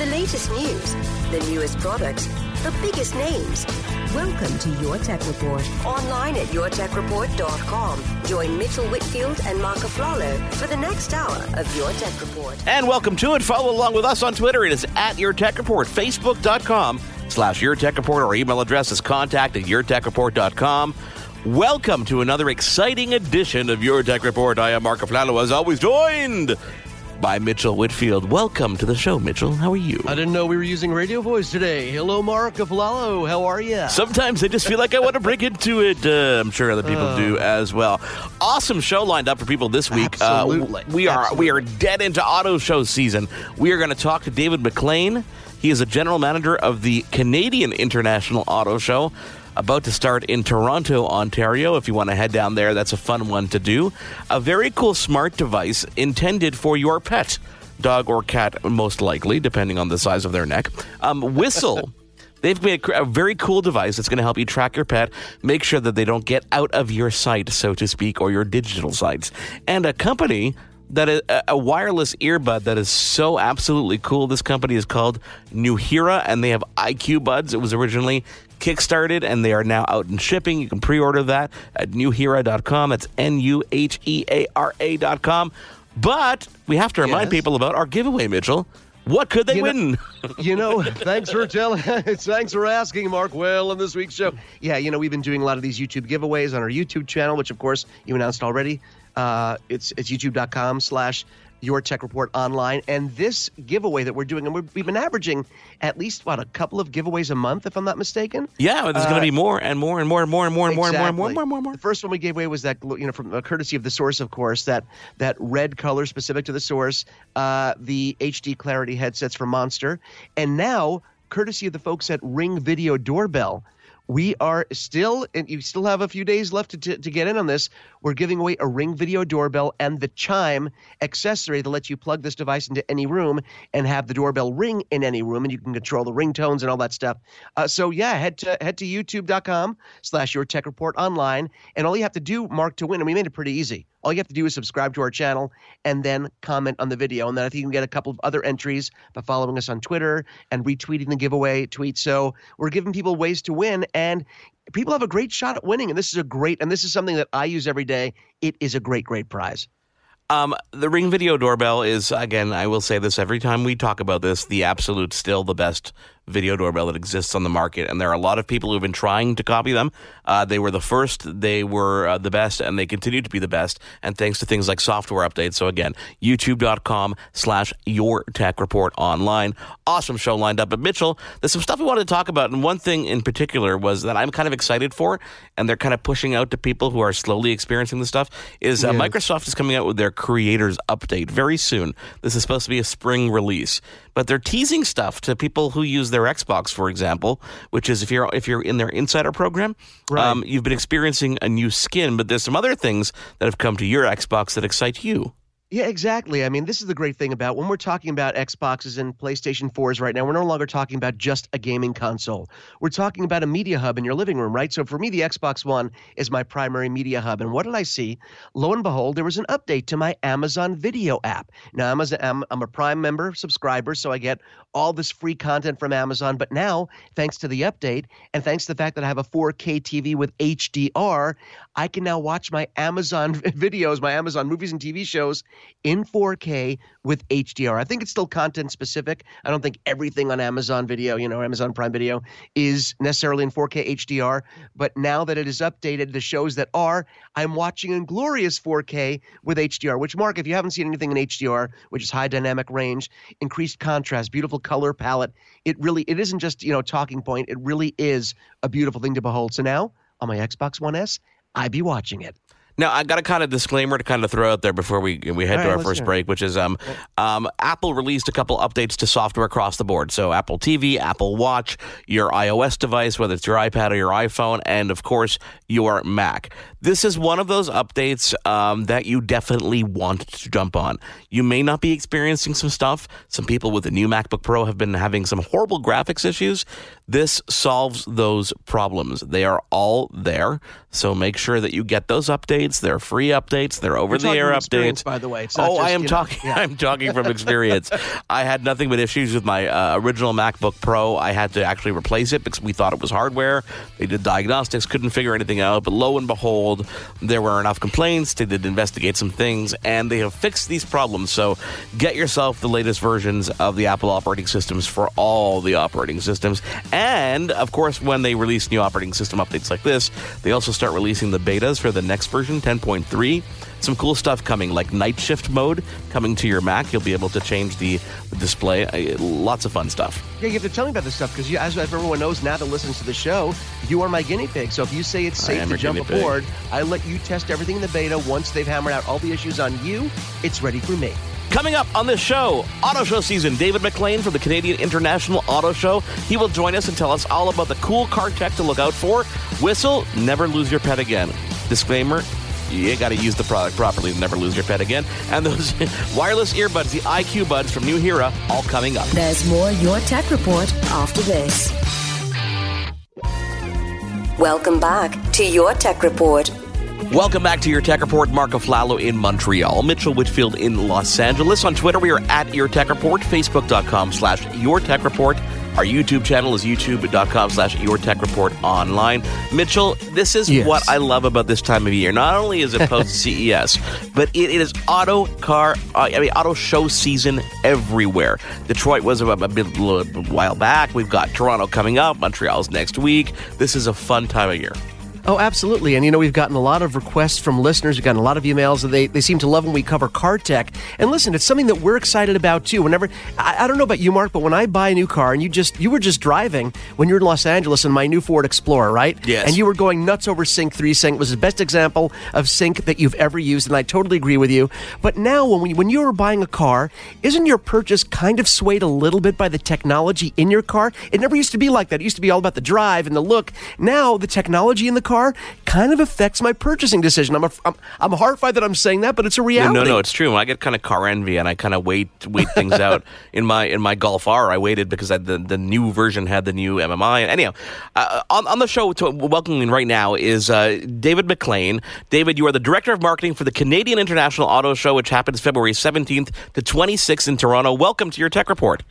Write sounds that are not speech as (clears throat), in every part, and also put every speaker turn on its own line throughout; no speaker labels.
The latest news, the newest products, the biggest names.
Welcome to Your Tech Report.
Online at yourtechreport.com. Join Mitchell Whitfield and Mark Aflalo for the next hour of Your Tech Report.
And welcome to it. Follow along with us on Twitter. It is at Your Tech Report, Facebook.com slash Your Tech Report. Our email address is contact at YourTechReport.com. Welcome to another exciting edition of Your Tech Report. I am Mark Aflalo, as always, joined by Mitchell Whitfield. Welcome to the show, Mitchell. How are you?
I didn't know we were using radio voice today. Hello, Mark Aflalo. How are you?
Sometimes I just feel like I want to break into it. Uh, I'm sure other people uh, do as well. Awesome show lined up for people this week.
Absolutely.
Uh, we are
Absolutely.
we are dead into auto show season. We are going to talk to David McLean. He is a general manager of the Canadian International Auto Show about to start in Toronto, Ontario. If you want to head down there, that's a fun one to do. A very cool smart device intended for your pet, dog or cat, most likely, depending on the size of their neck. Um, Whistle. (laughs) They've made a very cool device that's going to help you track your pet, make sure that they don't get out of your sight, so to speak, or your digital sites. And a company that is a wireless earbud that is so absolutely cool. This company is called Nuheara, and they have IQ Buds. It was originally kickstarted and they are now out in shipping. You can pre-order that at nuheara.com. That's N-U-H-E-A-R-A.com. But we have to remind
Yes.
people about our giveaway, Mitchell. What could they
You know-
win? (laughs)
you know, thanks for telling. (laughs) thanks for asking, Mark. Well, on this week's show, yeah, you know, we've been doing a lot of these YouTube giveaways on our YouTube channel, which of course you announced already. Uh, it's it's youtube.com slash your tech report online. And this giveaway that we're doing, and we have been averaging at least, what, a couple of giveaways a month, if I'm not mistaken?
Yeah, there's uh, going to be more and more and more and more and more and more and more and more and more more.
The first one we gave away was that, you know, from the courtesy of the source, of course, that, that red color specific to the source, uh, the HD Clarity headsets from Monster. And now, courtesy of the folks at Ring Video Doorbell, we are still and you still have a few days left to, to, to, get in on this we're giving away a Ring Video doorbell and the Chime accessory that lets you plug this device into any room and have the doorbell ring in any room, and you can control the ringtones and all that stuff. Uh, so yeah, head to head to YouTube.com/slash Your Tech Report online, and all you have to do, Mark, to win, and we made it pretty easy. All you have to do is subscribe to our channel and then comment on the video. And then I think you can get a couple of other entries by following us on Twitter and retweeting the giveaway tweet. So we're giving people ways to win, and people have a great shot at winning. And this is a great, and this is something that I use every day. It is a great, great prize.
Um, the Ring Video Doorbell is, again, I will say this every time we talk about this, the absolute, still the best video doorbell that exists on the market. And there are a lot of people who've been trying to copy them. Uh, they were the first, they were uh, the best, and they continue to be the best. And thanks to things like software updates. So again, youtube.com slash your tech report online. Awesome show lined up. But Mitchell, there's some stuff we wanted to talk about. And one thing in particular was that I'm kind of excited for, and they're kind of pushing out to people who are slowly experiencing this stuff, is uh,
Yes.
Microsoft is coming out with their creators update very soon. This is supposed to be a spring release, but they're teasing stuff to people who use their Xbox, for example, which is if you're if you're in their insider program,
Right.
um, you've been experiencing a new skin. But there's some other things that have come to your Xbox that excite you.
Yeah, exactly. I mean, this is the great thing about when we're talking about Xboxes and PlayStation 4s right now, we're no longer talking about just a gaming console. We're talking about a media hub in your living room, right? So for me, the Xbox One is my primary media hub. And what did I see? Lo and behold, there was an update to my Amazon Video app. Now, Amazon, I'm, I'm a Prime member subscriber, so I get all this free content from Amazon. But now, thanks to the update and thanks to the fact that I have a 4K TV with HDR, I can now watch my Amazon (laughs) videos, my Amazon movies and TV shows in 4K with HDR. I think it's still content specific. I don't think everything on Amazon Video, you know, Amazon Prime Video is necessarily in 4K HDR, but now that it is updated, the shows that are, I'm watching in glorious 4K with HDR, which Mark, if you haven't seen anything in HDR, which is high dynamic range, increased contrast, beautiful color palette, it really it isn't just, you know, talking point, it really is a beautiful thing to behold. So now on my Xbox One S, I be watching it.
Now, I got a kind of disclaimer to kind of throw out there before we we head
All
to
right,
our first break, which is um, um, Apple released a couple updates to software across the board. So Apple TV, Apple Watch, your iOS device, whether it's your iPad or your iPhone, and of course your Mac. This is one of those updates um, that you definitely want to jump on. You may not be experiencing some stuff. Some people with the new MacBook Pro have been having some horrible graphics issues. This solves those problems. They are all there. So make sure that you get those updates. They're free updates. They're over the air updates.
by the way.
Oh,
just,
I am
you know,
talking. (laughs)
yeah.
I'm talking from experience. (laughs) I had nothing but issues with my uh, original MacBook Pro. I had to actually replace it because we thought it was hardware. They did diagnostics, couldn't figure anything out. But lo and behold, there were enough complaints. They did investigate some things, and they have fixed these problems. So get yourself the latest versions of the Apple operating systems for all the operating systems. And of course, when they release new operating system updates like this, they also start releasing the betas for the next version, 10.3 some cool stuff coming like night shift mode coming to your mac you'll be able to change the, display Uh, lots of fun stuff
Yeah, you have to tell me about this stuff because, as everyone knows now that listens to the show, you are my guinea pig. So if you say it's safe to jump
guinea pig.
aboard, I let you test everything in the beta. Once they've hammered out all the issues on you, it's ready for me.
Coming up on this show, Auto Show season, David McLean from the Canadian International Auto Show. He will join us and tell us all about the cool car tech to look out for. Whistle, never lose your pet again. Disclaimer, you got to use the product properly to never lose your pet again. And those (laughs) wireless earbuds, the IQ buds from Nuheara, all coming up.
There's more Your Tech Report after this.
Welcome back to your tech report.
Welcome back to your Tech Report. Mark Aflalo in Montreal, Mitchell Whitfield in Los Angeles. On Twitter, we are at Your Tech Report, Facebook.com slash Your Tech Report. Our YouTube channel is youtube.com slash Your Tech Report online. Mitchell, this is
Yes.
what I love about this time of year. Not only is it (laughs) post CES, but it, it is auto car, uh, I mean, auto show season everywhere. Detroit was a, a, bit, a while back. We've got Toronto coming up. Montreal's next week. This is a fun time of year.
Oh, absolutely. And you know, we've gotten a lot of requests from listeners. We've gotten a lot of emails. They, they seem to love when we cover car tech. And listen, it's something that we're excited about too. Whenever, I, I don't know about you, Mark, but when I buy a new car and you just, you were just driving when you were in Los Angeles in my new Ford Explorer, right?
Yes.
And you were going nuts over Sync 3. Sync was the best example of Sync that you've ever used. And I totally agree with you. But now, when, we, when you were buying a car, isn't your purchase kind of swayed a little bit by the technology in your car? It never used to be like that. It used to be all about the drive and the look. Now, the technology in the car kind of affects my purchasing decision. I'm, a, I'm, I'm horrified that I'm saying that, but it's a reality.
no, no, it's true. I get kind of car envy, and I kind of wait wait things (laughs) out. In my in my Golf R, I waited because I, the the new version had the new MMI. And Anyhow, uh, on on the show, to, welcoming right now is uh, David McLean. David, you are the director of marketing for the Canadian International Auto Show, which happens February 17th to 26th in Toronto. Welcome to your Tech Report.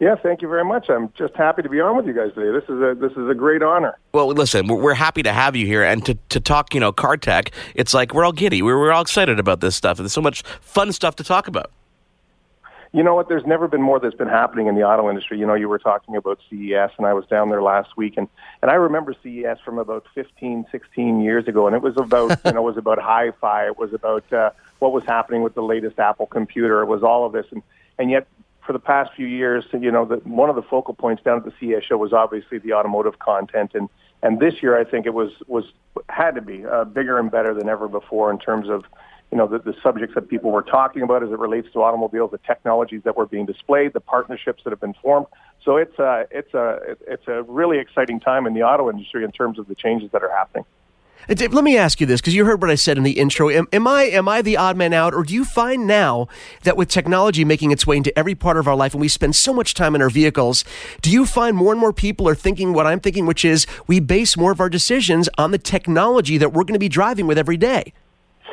Yeah, thank you very much. I'm just happy to be on with you guys today. This is a this is a great honor.
Well, listen, we're, we're happy to have you here and to, to talk, you know, car tech. It's like we're all giddy. We're, we're all excited about this stuff. There's so much fun stuff to talk about.
You know what? There's never been more that's been happening in the auto industry. You know, you were talking about CES, and I was down there last week, and and I remember CES from about 15, 16 years ago, and it was about (laughs) you know it was about hi-fi. It was about uh, what was happening with the latest Apple computer. It was all of this, and and yet for the past few years, you know, the, one of the focal points down at the CES show was obviously the automotive content, and and this year I think it was was had to be uh, bigger and better than ever before in terms of you know the, the subjects that people were talking about as it relates to automobiles, the technologies that were being displayed, the partnerships that have been formed. So it's a it's a it's a really exciting time in the auto industry in terms of the changes that are happening.
Uh, Dave, let me ask you this because you heard what I said in the intro. Am, am I am I the odd man out, or do you find now that with technology making its way into every part of our life, and we spend so much time in our vehicles, do you find more and more people are thinking what I'm thinking, which is we base more of our decisions on the technology that we're going to be driving with every day?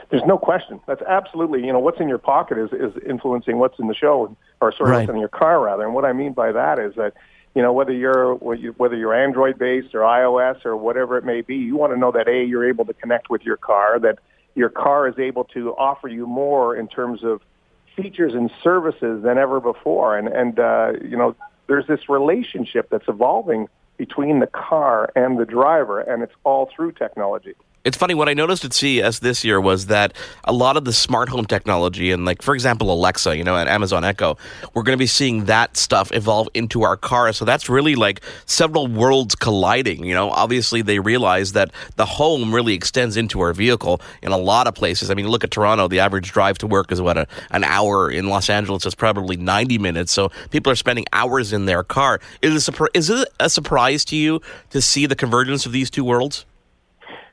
There's no question. That's absolutely, you know, what's in your pocket is, is influencing what's in the show, or sorry,
Right.
what's in your car rather. And what I mean by that is that, you know, whether you're whether you're Android based or iOS or whatever it may be, you want to know that a you're able to connect with your car, that your car is able to offer you more in terms of features and services than ever before. And and uh, you know, there's this relationship that's evolving between the car and the driver, and it's all through technology.
It's funny what I noticed at CES this year was that a lot of the smart home technology and like for example Alexa, you know, and Amazon Echo, we're going to be seeing that stuff evolve into our cars. So that's really like several worlds colliding, you know. Obviously they realize that the home really extends into our vehicle in a lot of places. I mean, look at Toronto, the average drive to work is what a, an hour in Los Angeles is probably 90 minutes. So people are spending hours in their car. Is it a, is it a surprise to you to see the convergence of these two worlds?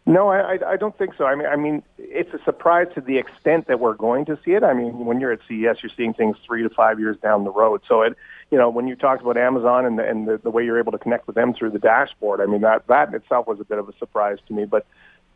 No, I, I don't think so. I mean, I mean, it's a surprise to the extent that we're going to see it. I mean, when you're at CES, you're seeing things three to five years down the road. So it, you know, when you talked about Amazon and, the, and the, the way you're able to connect with them through the dashboard, I mean, that that in itself was a bit of a surprise to me. But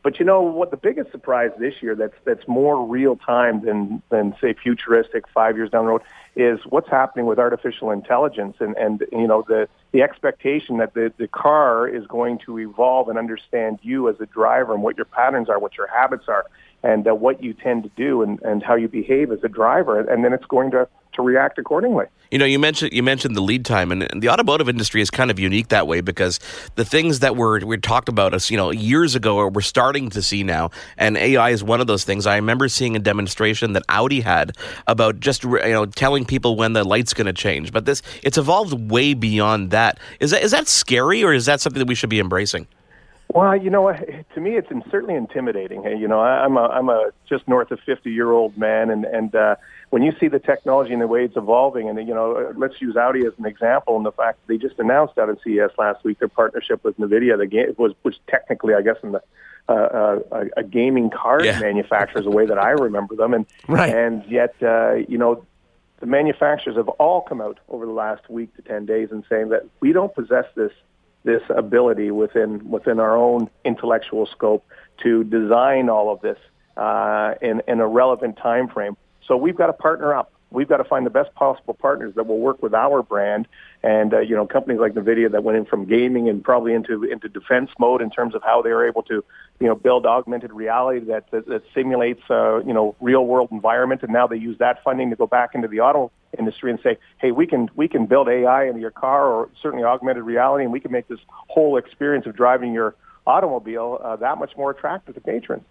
but you know what? The biggest surprise this year that's that's more real time than than say futuristic five years down the road is what's happening with artificial intelligence and and you know the the expectation that the the car is going to evolve and understand you as a driver and what your patterns are, what your habits are, and uh, what you tend to do and and how you behave as a driver, and then it's going to to react accordingly.
You know, you mentioned you mentioned the lead time, and, and, the automotive industry is kind of unique that way because the things that were we talked about us, you know, years ago, we're starting to see now, and AI is one of those things. I remember seeing a demonstration that Audi had about just you know telling people when the light's going to change, but this it's evolved way beyond that. Is that is that scary, or is that something that we should be embracing?
Well, you know, (laughs) to me, it's certainly intimidating. You know, I'm a I'm a just north of 50 year old man, and and uh, when you see the technology and the way it's evolving, and you know, let's use Audi as an example, and the fact that they just announced out at CES last week their partnership with Nvidia, the game was which technically, I guess, in the uh, uh, a gaming card yeah. manufacturer is the way that I remember them, and (laughs)
right.
and yet, uh, you know, the manufacturers have all come out over the last week to 10 days and saying that we don't possess this this ability within within our own intellectual scope to design all of this uh, in in a relevant time frame. So we've got to partner up. We've got to find the best possible partners that will work with our brand, and uh, you know companies like Nvidia that went in from gaming and probably into into defense mode in terms of how they were able to you know build augmented reality that that, that simulates uh, you know real world environment, and now they use that funding to go back into the auto industry and say, hey, we can we can build AI into your car or certainly augmented reality, and we can make this whole experience of driving your automobile uh, that much more attractive to patrons.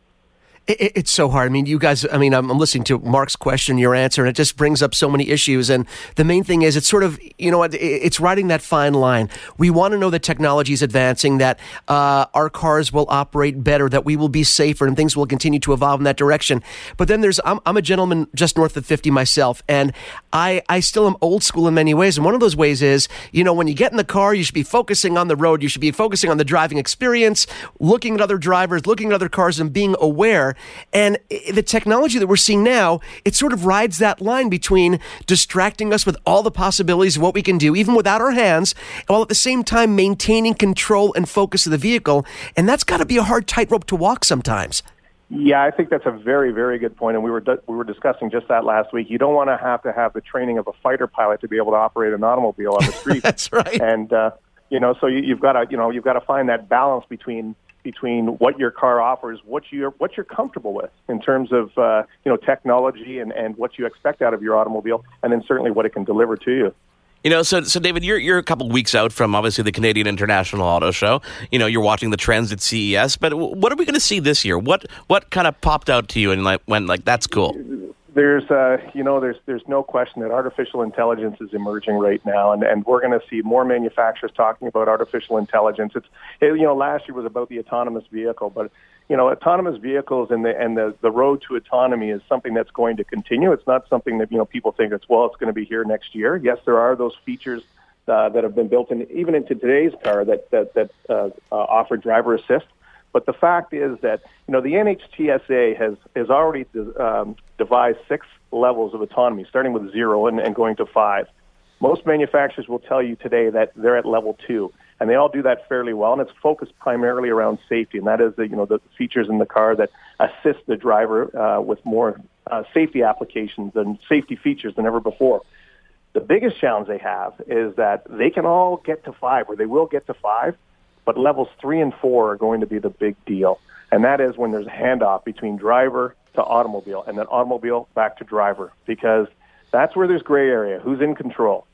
It, it's so hard. I mean, you guys, I mean, I'm, I'm, listening to Mark's question, your answer, and it just brings up so many issues. And the main thing is, it's sort of, you know, it's riding that fine line. We want to know that technology is advancing, that uh, our cars will operate better, that we will be safer, and things will continue to evolve in that direction. But then there's, I'm, I'm a gentleman just north of 50 myself, and I, I still am old school in many ways. And one of those ways is, you know, when you get in the car, you should be focusing on the road, you should be focusing on the driving experience, looking at other drivers, looking at other cars, and being aware and the technology that we're seeing now, it sort of rides that line between distracting us with all the possibilities of what we can do, even without our hands, while at the same time maintaining control and focus of the vehicle. And that's got to be a hard tightrope to walk sometimes.
Yeah, I think that's a very, very good point, and we were we were discussing just that last week. You don't want to have to have the training of a fighter pilot to be able to operate an automobile on the (laughs) street.
that's right.
And uh, you know, so you, you've got to you know you've got to find that balance between between what your car offers, what you're what you're comfortable with in terms of uh, you know technology and, and what you expect out of your automobile, and then certainly what it can deliver to you.
You know, so so David, you're you're a couple weeks out from obviously the Canadian International Auto Show. You know, you're watching the trends at CES, but what are we going to see this year? What what kind of popped out to you and like like that's cool?
There's uh, you know there's there's no question that artificial intelligence is emerging right now, and and we're going to see more manufacturers talking about artificial intelligence. It's it, you know last year was about the autonomous vehicle, but you know autonomous vehicles and the and the the road to autonomy is something that's going to continue. It's not something that you know people think it's well it's going to be here next year. Yes, there are those features. Uh, that have been built in even into today's car that that that uh, uh, offer driver assist, but the fact is that you know the NHTSA has has already um, devised six levels of autonomy, starting with zero and, and going to five. Most manufacturers will tell you today that they're at level two, and they all do that fairly well. And it's focused primarily around safety, and that is the you know the features in the car that assist the driver uh, with more uh, safety applications and safety features than ever before. The biggest challenge they have is that they can all get to five, or they will get to five, but levels three and four are going to be the big deal. And that is when there's a handoff between driver to automobile and then automobile back to driver because that's where there's gray area. Who's in control?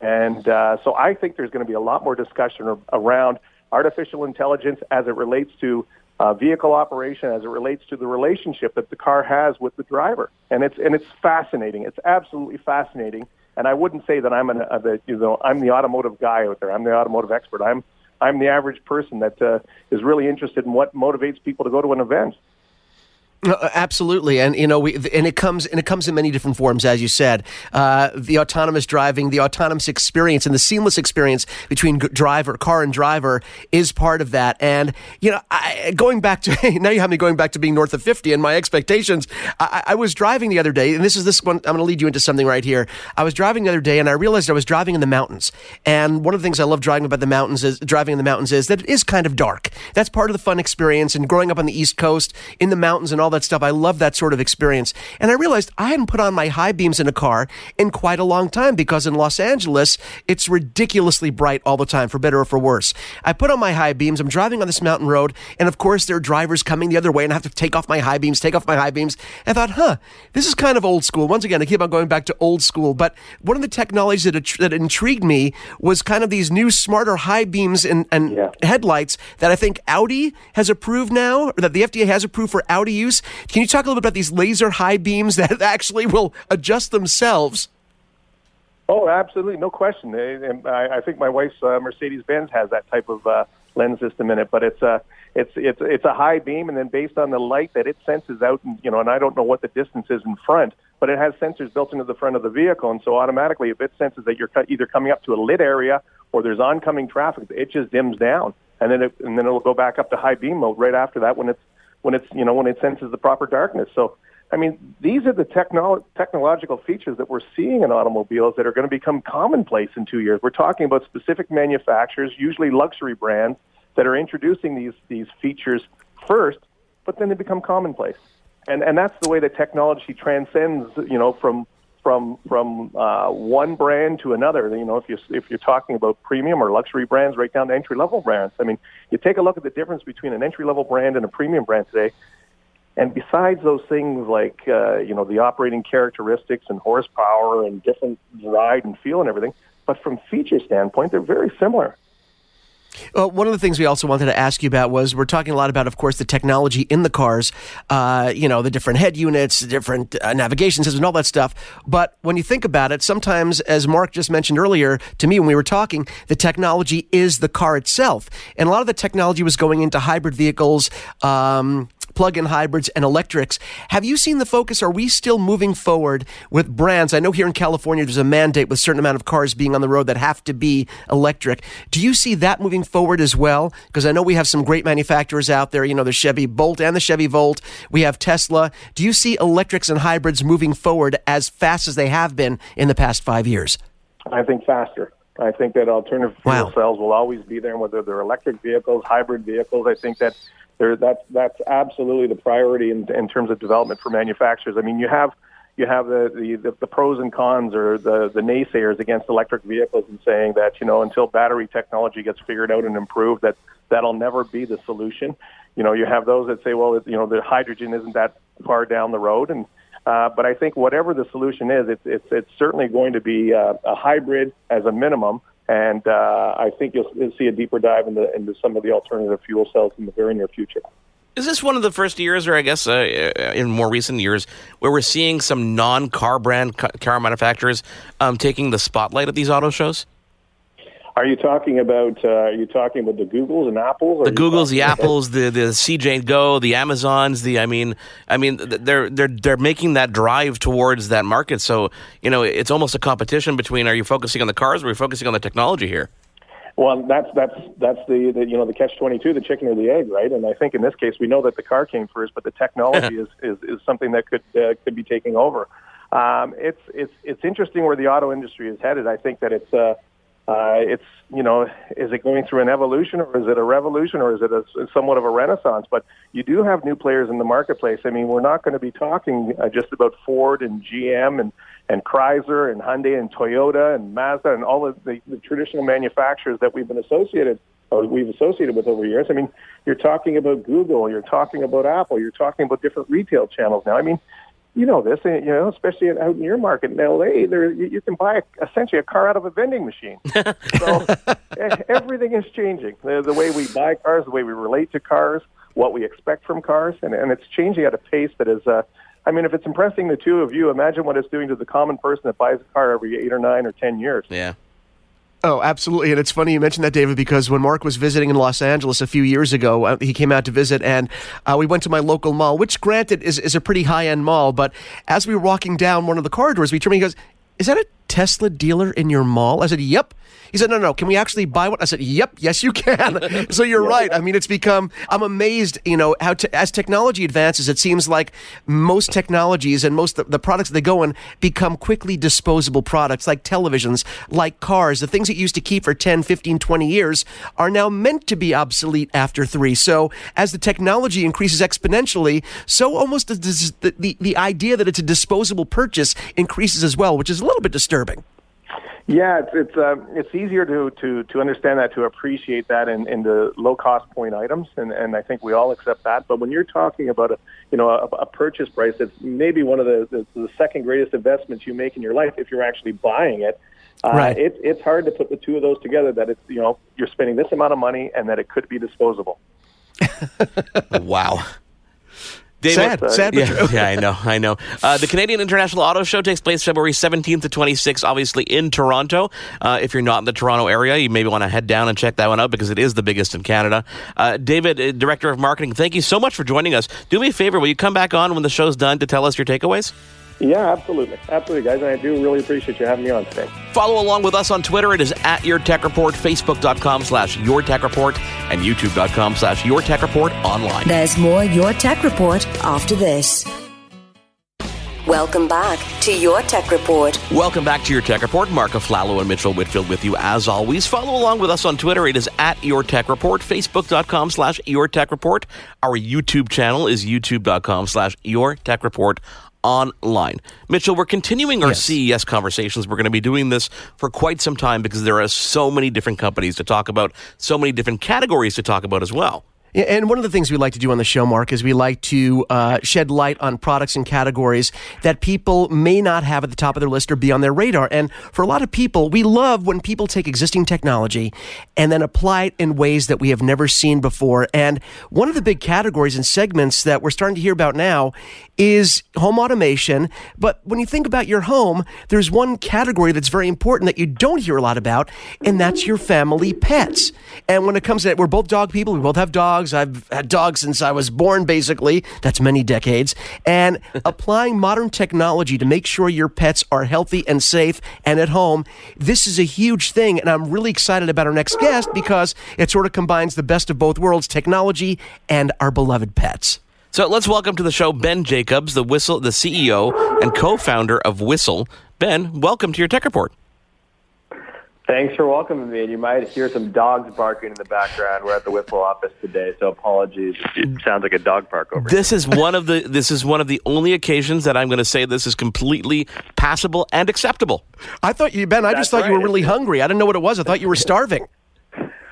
And uh, so I think there's going to be a lot more discussion around artificial intelligence as it relates to uh, vehicle operation as it relates to the relationship that the car has with the driver. And it's and it's fascinating. It's absolutely fascinating. And I wouldn't say that I'm an uh, the, you know I'm the automotive guy out there. I'm the automotive expert. I'm I'm the average person that uh, is really interested in what motivates people to go to an event.
Uh, absolutely, and you know, we and it comes and it comes in many different forms, as you said. Uh, the autonomous driving, the autonomous experience, and the seamless experience between driver, car, and driver is part of that. And you know, I, going back to (laughs) now, you have me going back to being north of fifty, and my expectations. I, I was driving the other day, and this is this one. I'm going to lead you into something right here. I was driving the other day, and I realized I was driving in the mountains. And one of the things I love driving about the mountains is driving in the mountains is that it is kind of dark. That's part of the fun experience. And growing up on the East Coast in the mountains and all all that stuff. I love that sort of experience. And I realized I hadn't put on my high beams in a car in quite a long time because in Los Angeles, it's ridiculously bright all the time, for better or for worse. I put on my high beams. I'm driving on this mountain road, and of course, there are drivers coming the other way, and I have to take off my high beams, take off my high beams. I thought, huh, this is kind of old school. Once again, I keep on going back to old school. But one of the technologies that, that intrigued me was kind of these new, smarter high beams and, and yeah. headlights that I think Audi has approved now, or that the FDA has approved for Audi use. Can you talk a little bit about these laser high beams (laughs) that actually will adjust themselves?
Oh, absolutely, no question. And I, think my wife's uh, Mercedes Benz has that type of uh, lens system in it, but it's a it's it's it's a high beam, and then based on the light that it senses out, and you know, and I don't know what the distance is in front, but it has sensors built into the front of the vehicle, and so automatically, if it senses that you're either coming up to a lit area or there's oncoming traffic, it just dims down, and then it and then it'll go back up to high beam mode right after that when it's when it's you know when it senses the proper darkness. So I mean, these are the technolo- technological features that we're seeing in automobiles that are going to become commonplace in two years. We're talking about specific manufacturers, usually luxury brands, that are introducing these these features first, but then they become commonplace. And and that's the way that technology transcends, you know, from from from uh, one brand to another. You know, if you if you're talking about premium or luxury brands, right down to entry level brands. I mean, you take a look at the difference between an entry level brand and a premium brand today. And besides those things like uh, you know the operating characteristics and horsepower and different ride and feel and everything, but from feature standpoint, they're very similar.
Well, one of the things we also wanted to ask you about was we're talking a lot about, of course, the technology in the cars, uh, you know, the different head units, different uh, navigation systems, and all that stuff. But when you think about it, sometimes, as Mark just mentioned earlier to me when we were talking, the technology is the car itself. And a lot of the technology was going into hybrid vehicles. Um, plug-in hybrids and electrics. Have you seen the focus? Are we still moving forward with brands? I know here in California there's a mandate with a certain amount of cars being on the road that have to be electric. Do you see that moving forward as well? Because I know we have some great manufacturers out there. You know, the Chevy Bolt and the Chevy Volt. We have Tesla. Do you see electrics and hybrids moving forward as fast as they have been in the past five years?
I think faster. I think that alternative fuel wow. cells will always be there, whether they're electric vehicles, hybrid vehicles. I think that there, that's that's absolutely the priority in, in terms of development for manufacturers. I mean, you have you have the, the, the pros and cons or the, the naysayers against electric vehicles and saying that you know until battery technology gets figured out and improved that that'll never be the solution. You know, you have those that say, well, you know, the hydrogen isn't that far down the road, and uh, but I think whatever the solution is, it's it's, it's certainly going to be uh, a hybrid as a minimum and uh, I think you'll, you'll, see a deeper dive into, into some of the alternative fuel cells in the very near future.
Is this one of the first years, or I guess uh, in more recent years, where we're seeing some non-car brand car manufacturers um, taking the spotlight at these auto shows?
Are you talking about? Uh, are you talking about the Googles and Apples?
The Googles, the Apples, the the CJ Go, the Amazons. The I mean, I mean, they're they're they're making that drive towards that market. So you know, it's almost a competition between: Are you focusing on the cars, or are you focusing on the technology here?
Well, that's that's that's the, the you know the catch twenty two, the chicken or the egg, right? And I think in this case, we know that the car came first, but the technology (laughs) is, is is something that could uh, could be taking over. Um, it's it's it's interesting where the auto industry is headed. I think that it's. Uh, uh, it's you know, is it going through an evolution or is it a revolution or is it a, somewhat of a renaissance? But you do have new players in the marketplace. I mean, we're not going to be talking uh, just about Ford and GM and and Chrysler and Hyundai and Toyota and Mazda and all of the, the traditional manufacturers that we've been associated or we've associated with over years. I mean, you're talking about Google, you're talking about Apple, you're talking about different retail channels now. I mean, you know this, you know, especially out in your market in LA, there you, you can buy essentially a car out of a vending machine. (laughs) so everything is changing. The, the way we buy cars, the way we relate to cars. what we expect from cars, and, and it's changing at a pace that is. Uh, I mean, if it's impressing the two of you, imagine what it's doing to the common person that buys a car every eight or nine or ten years.
Yeah.
Oh, absolutely. And it's funny you mentioned that, David, because when Mark was visiting in Los Angeles a few years ago, uh, he came out to visit, and uh, we went to my local mall, which, granted, is, is a pretty high end mall. But as we were walking down one of the corridors, we turned and he goes, Is that a Tesla dealer in your mall? I said, Yep. He said, no, no, can we actually buy one? I said, yep, yes, you can. (laughs) so you're right. I mean, it's become, I'm amazed, you know, how to, as technology advances, it seems like most technologies and most the, the products that they go in become quickly disposable products like televisions, like cars. The things that you used to keep for 10, 15, 20 years are now meant to be obsolete after three. So as the technology increases exponentially, so almost the, the, the idea that it's a disposable purchase increases as well, which is a little bit disturbing.
Yeah, it's it's uh, it's easier to, to to understand that to appreciate that in, in the low cost point items, and, and I think we all accept that. But when you're talking about a you know a, a purchase price that's maybe one of the, the the second greatest investments you make in your life if you're actually buying it, uh,
right.
It's it's hard to put the two of those together. That it's you know you're spending this amount of money and that it could be disposable. (laughs)
wow.
David, sad, sad,
yeah, yeah, I know, I know. Uh, the Canadian International Auto Show takes place February 17th to 26th, obviously in Toronto. Uh, if you're not in the Toronto area, you maybe want to head down and check that one out because it is the biggest in Canada. Uh, David, uh, Director of Marketing, thank you so much for joining us. Do me a favor, will you come back on when the show's done to tell us your takeaways?
Yeah, absolutely. Absolutely, guys. And I do really appreciate you having me on today.
Follow along with us on Twitter. It is at Your Tech Report, Facebook.com slash Your Tech Report, and YouTube.com slash Your Tech Report online.
There's more Your Tech Report after this.
Welcome back to Your Tech Report.
Welcome back to Your Tech Report. Mark Aflalo and Mitchell Whitfield with you as always. Follow along with us on Twitter. It is at Your Tech Report, Facebook.com slash Your Tech Report. Our YouTube channel is YouTube.com slash Your Tech Report online. Mitchell, we're continuing our yes. CES conversations. We're going to be doing this for quite some time because there are so many different companies to talk about, so many different categories to talk about as well.
And one of the things we like to do on the show, Mark, is we like to uh, shed light on products and categories that people may not have at the top of their list or be on their radar. And for a lot of people, we love when people take existing technology and then apply it in ways that we have never seen before. And one of the big categories and segments that we're starting to hear about now is home automation. But when you think about your home, there's one category that's very important that you don't hear a lot about, and that's your family pets. And when it comes to that, we're both dog people. We both have dogs. I've had dogs since I was born, basically. That's many decades. And (laughs) applying modern technology to make sure your pets are healthy and safe and at home, this is a huge thing. And I'm really excited about our next guest because it sort of combines the best of both worlds technology and our beloved pets.
So let's welcome to the show Ben Jacobs, the Whistle, the CEO and co-founder of Whistle. Ben, welcome to your Tech Report.
Thanks for welcoming me. And you might hear some dogs barking in the background. We're at the Whistle office today, so apologies. It sounds like a dog park over
this
here.
This is one of the this is one of the only occasions that I'm going to say this is completely passable and acceptable.
I thought you, Ben. I That's just thought right. you were really hungry. I didn't know what it was. I thought you were starving.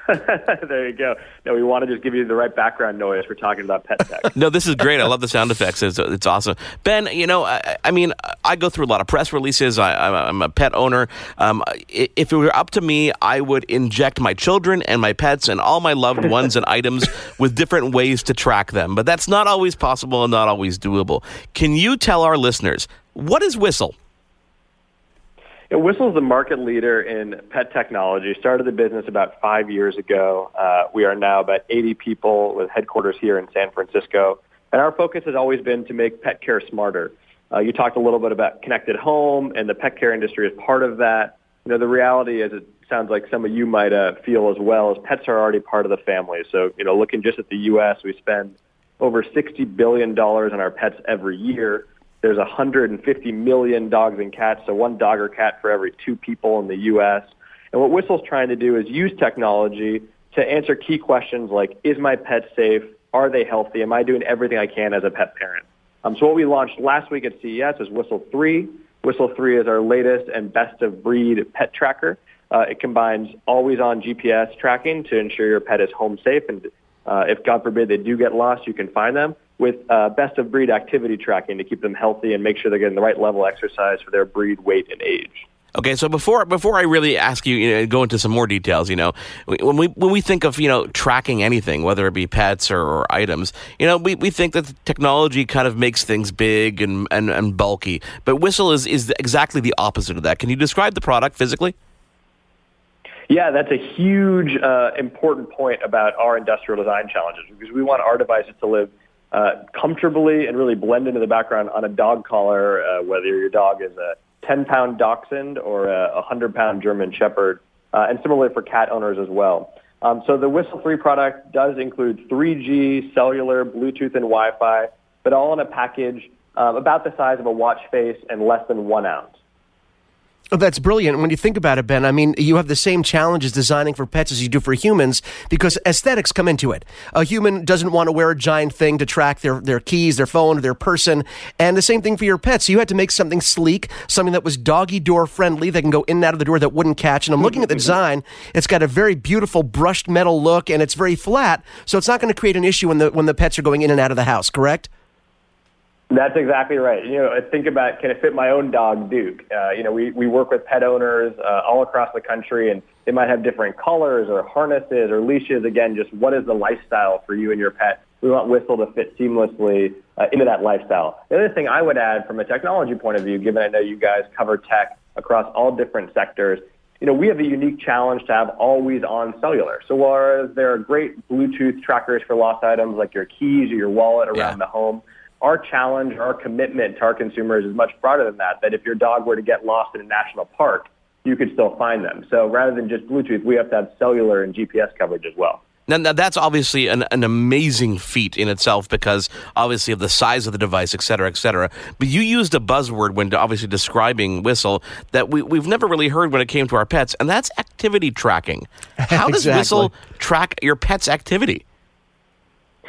(laughs)
there you go. No, we want to just give you the right background noise for talking about pet tech. (laughs)
no, this is great. I love the sound effects. It's, it's awesome. Ben, you know, I, I, mean, I go through a lot of press releases. I, am a pet owner. Um, if it were up to me, I would inject my children and my pets and all my loved ones and items (laughs) with different ways to track them. But that's not always possible and not always doable. Can you tell our listeners what is Whistle?
Yeah, Whistle is the market leader in pet technology. Started the business about five years ago. Uh, we are now about 80 people with headquarters here in San Francisco. And our focus has always been to make pet care smarter. Uh, you talked a little bit about connected home, and the pet care industry is part of that. You know, the reality is, it sounds like some of you might uh, feel as well, is pets are already part of the family. So, you know, looking just at the U.S., we spend over $60 billion on our pets every year. There's 150 million dogs and cats, so one dog or cat for every two people in the U.S. And what Whistle's trying to do is use technology to answer key questions like, is my pet safe? Are they healthy? Am I doing everything I can as a pet parent? Um, so what we launched last week at CES is Whistle 3. Whistle 3 is our latest and best of breed pet tracker. Uh, it combines always-on GPS tracking to ensure your pet is home safe, and uh, if God forbid they do get lost, you can find them with uh, best of breed activity tracking to keep them healthy and make sure they're getting the right level of exercise for their breed, weight, and age.
Okay, so before before I really ask you, you know, go into some more details, you know, when we when we think of you know tracking anything, whether it be pets or, or items, you know, we, we think that the technology kind of makes things big and, and, and bulky. But Whistle is is exactly the opposite of that. Can you describe the product physically?
Yeah, that's a huge, uh, important point about our industrial design challenges because we want our devices to live uh, comfortably and really blend into the background on a dog collar, uh, whether your dog is a 10 pound dachshund or a 100 pound German Shepherd, uh, and similarly for cat owners as well. Um, so the Whistle 3 product does include 3G, cellular, Bluetooth, and Wi Fi, but all in a package um, about the size of a watch face and less than one ounce.
Oh, that's brilliant. When you think about it, Ben, I mean, you have the same challenges designing for pets as you do for humans because aesthetics come into it. A human doesn't want to wear a giant thing to track their, their keys, their phone, their person. And the same thing for your pets. So you had to make something sleek, something that was doggy door friendly, that can go in and out of the door that wouldn't catch. And I'm looking at the mm-hmm, mm-hmm. design. It's got a very beautiful brushed metal look and it's very flat. So it's not going to create an issue when the, when the pets are going in and out of the house, correct?
That's exactly right. You know, I think about can it fit my own dog, Duke? Uh, you know, we, we work with pet owners uh, all across the country, and they might have different colors or harnesses or leashes. Again, just what is the lifestyle for you and your pet? We want Whistle to fit seamlessly uh, into that lifestyle. The other thing I would add from a technology point of view, given I know you guys cover tech across all different sectors, you know, we have a unique challenge to have always on cellular. So whereas there are great Bluetooth trackers for lost items like your keys or your wallet around yeah. the home, our challenge, our commitment to our consumers is much broader than that. That if your dog were to get lost in a national park, you could still find them. So rather than just Bluetooth, we have to have cellular and GPS coverage as well.
Now, now that's obviously an, an amazing feat in itself because obviously of the size of the device, et cetera, et cetera. But you used a buzzword when obviously describing Whistle that we, we've never really heard when it came to our pets, and that's activity tracking. How does (laughs)
exactly.
Whistle track your pet's activity?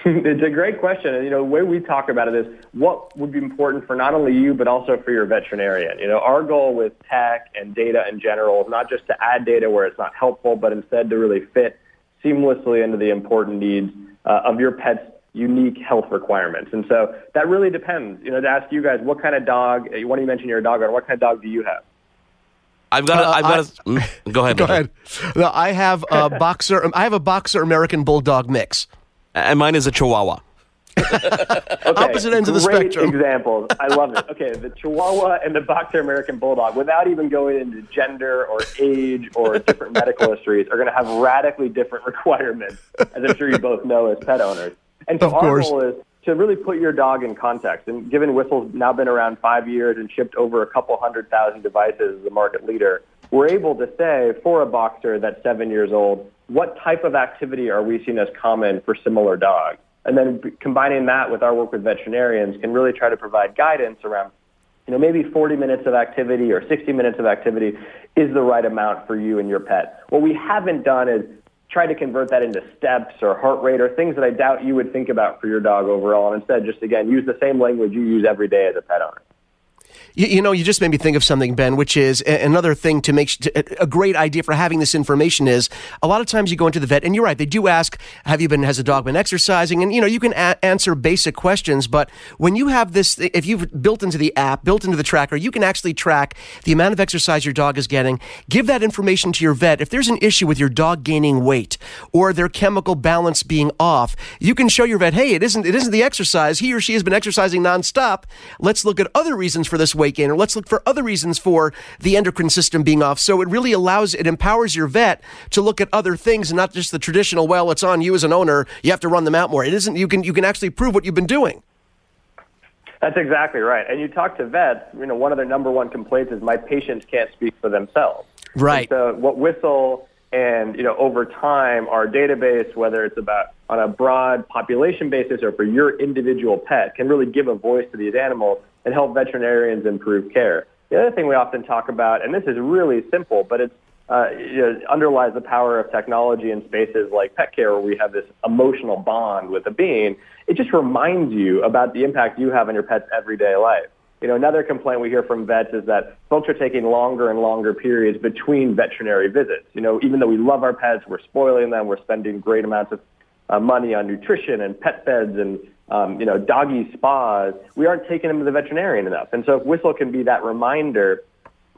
(laughs)
it's a great question. And, you know, the way we talk about it is what would be important for not only you, but also for your veterinarian. You know, our goal with tech and data in general is not just to add data where it's not helpful, but instead to really fit seamlessly into the important needs uh, of your pet's unique health requirements. And so that really depends. You know, to ask you guys, what kind of dog, uh, when you mention you're dog or what kind of dog do you have?
I've got. A, uh, I've got. A, mm, go ahead. (laughs)
Go ahead. No, I have a boxer. I have a boxer American bulldog mix
and mine is a Chihuahua. (laughs)
okay,
Opposite ends of the
great
spectrum.
examples. I love it. Okay, the Chihuahua and the Boxer American Bulldog, without even going into gender or age or different medical histories, are going to have radically different (laughs) requirements, as I'm sure you both know as pet owners. And so
Of
our
course.
goal is to really put your dog in context. And given Whistle's now been around five years and shipped over a couple hundred thousand devices as the market leader, we're able to say for a boxer that's seven years old, what type of activity are we seeing as common for similar dogs? And then b- combining that with our work with veterinarians can really try to provide guidance around, you know, maybe 40 minutes of activity or 60 minutes of activity is the right amount for you and your pet. What we haven't done is try to convert that into steps or heart rate or things that I doubt you would think about for your dog overall. And instead, just again, use the same language you use every day as a pet owner.
You, you, know, you just made me think of something, Ben, which is another thing to make a great idea for having this information is a lot of times you go into the vet and you're right, they do ask, have you been, has the dog been exercising? And, you know, you can a- answer basic questions, but when you have this, if you've built into the app, built into the tracker, you can actually track the amount of exercise your dog is getting, give that information to your vet. If there's an issue with your dog gaining weight or their chemical balance being off, you can show your vet, hey, it isn't, it isn't the exercise. He or she has been exercising nonstop. Let's look at other reasons for this weight gain, or let's look for other reasons for the endocrine system being off. So it really allows, it empowers your vet to look at other things and not just the traditional, well, it's on you as an owner. You have to run them out more. It isn't, you can, you can actually prove what you've been doing.
That's exactly right. And you talk to vets, you know, one of their number one complaints is my patients can't speak for themselves.
Right.
And so what Whistle and, you know, over time, our database, whether it's about on a broad population basis or for your individual pet, can really give a voice to these animals and help veterinarians improve care. The other thing we often talk about, and this is really simple, but it's uh, you know, underlies the power of technology in spaces like pet care where we have this emotional bond with a being. It just reminds you about the impact you have on your pet's everyday life. You know, another complaint we hear from vets is that folks are taking longer and longer periods between veterinary visits. You know, even though we love our pets, we're spoiling them, we're spending great amounts of uh, money on nutrition and pet beds and um, you know doggy spas. We aren't taking them to the veterinarian enough. And so if Whistle can be that reminder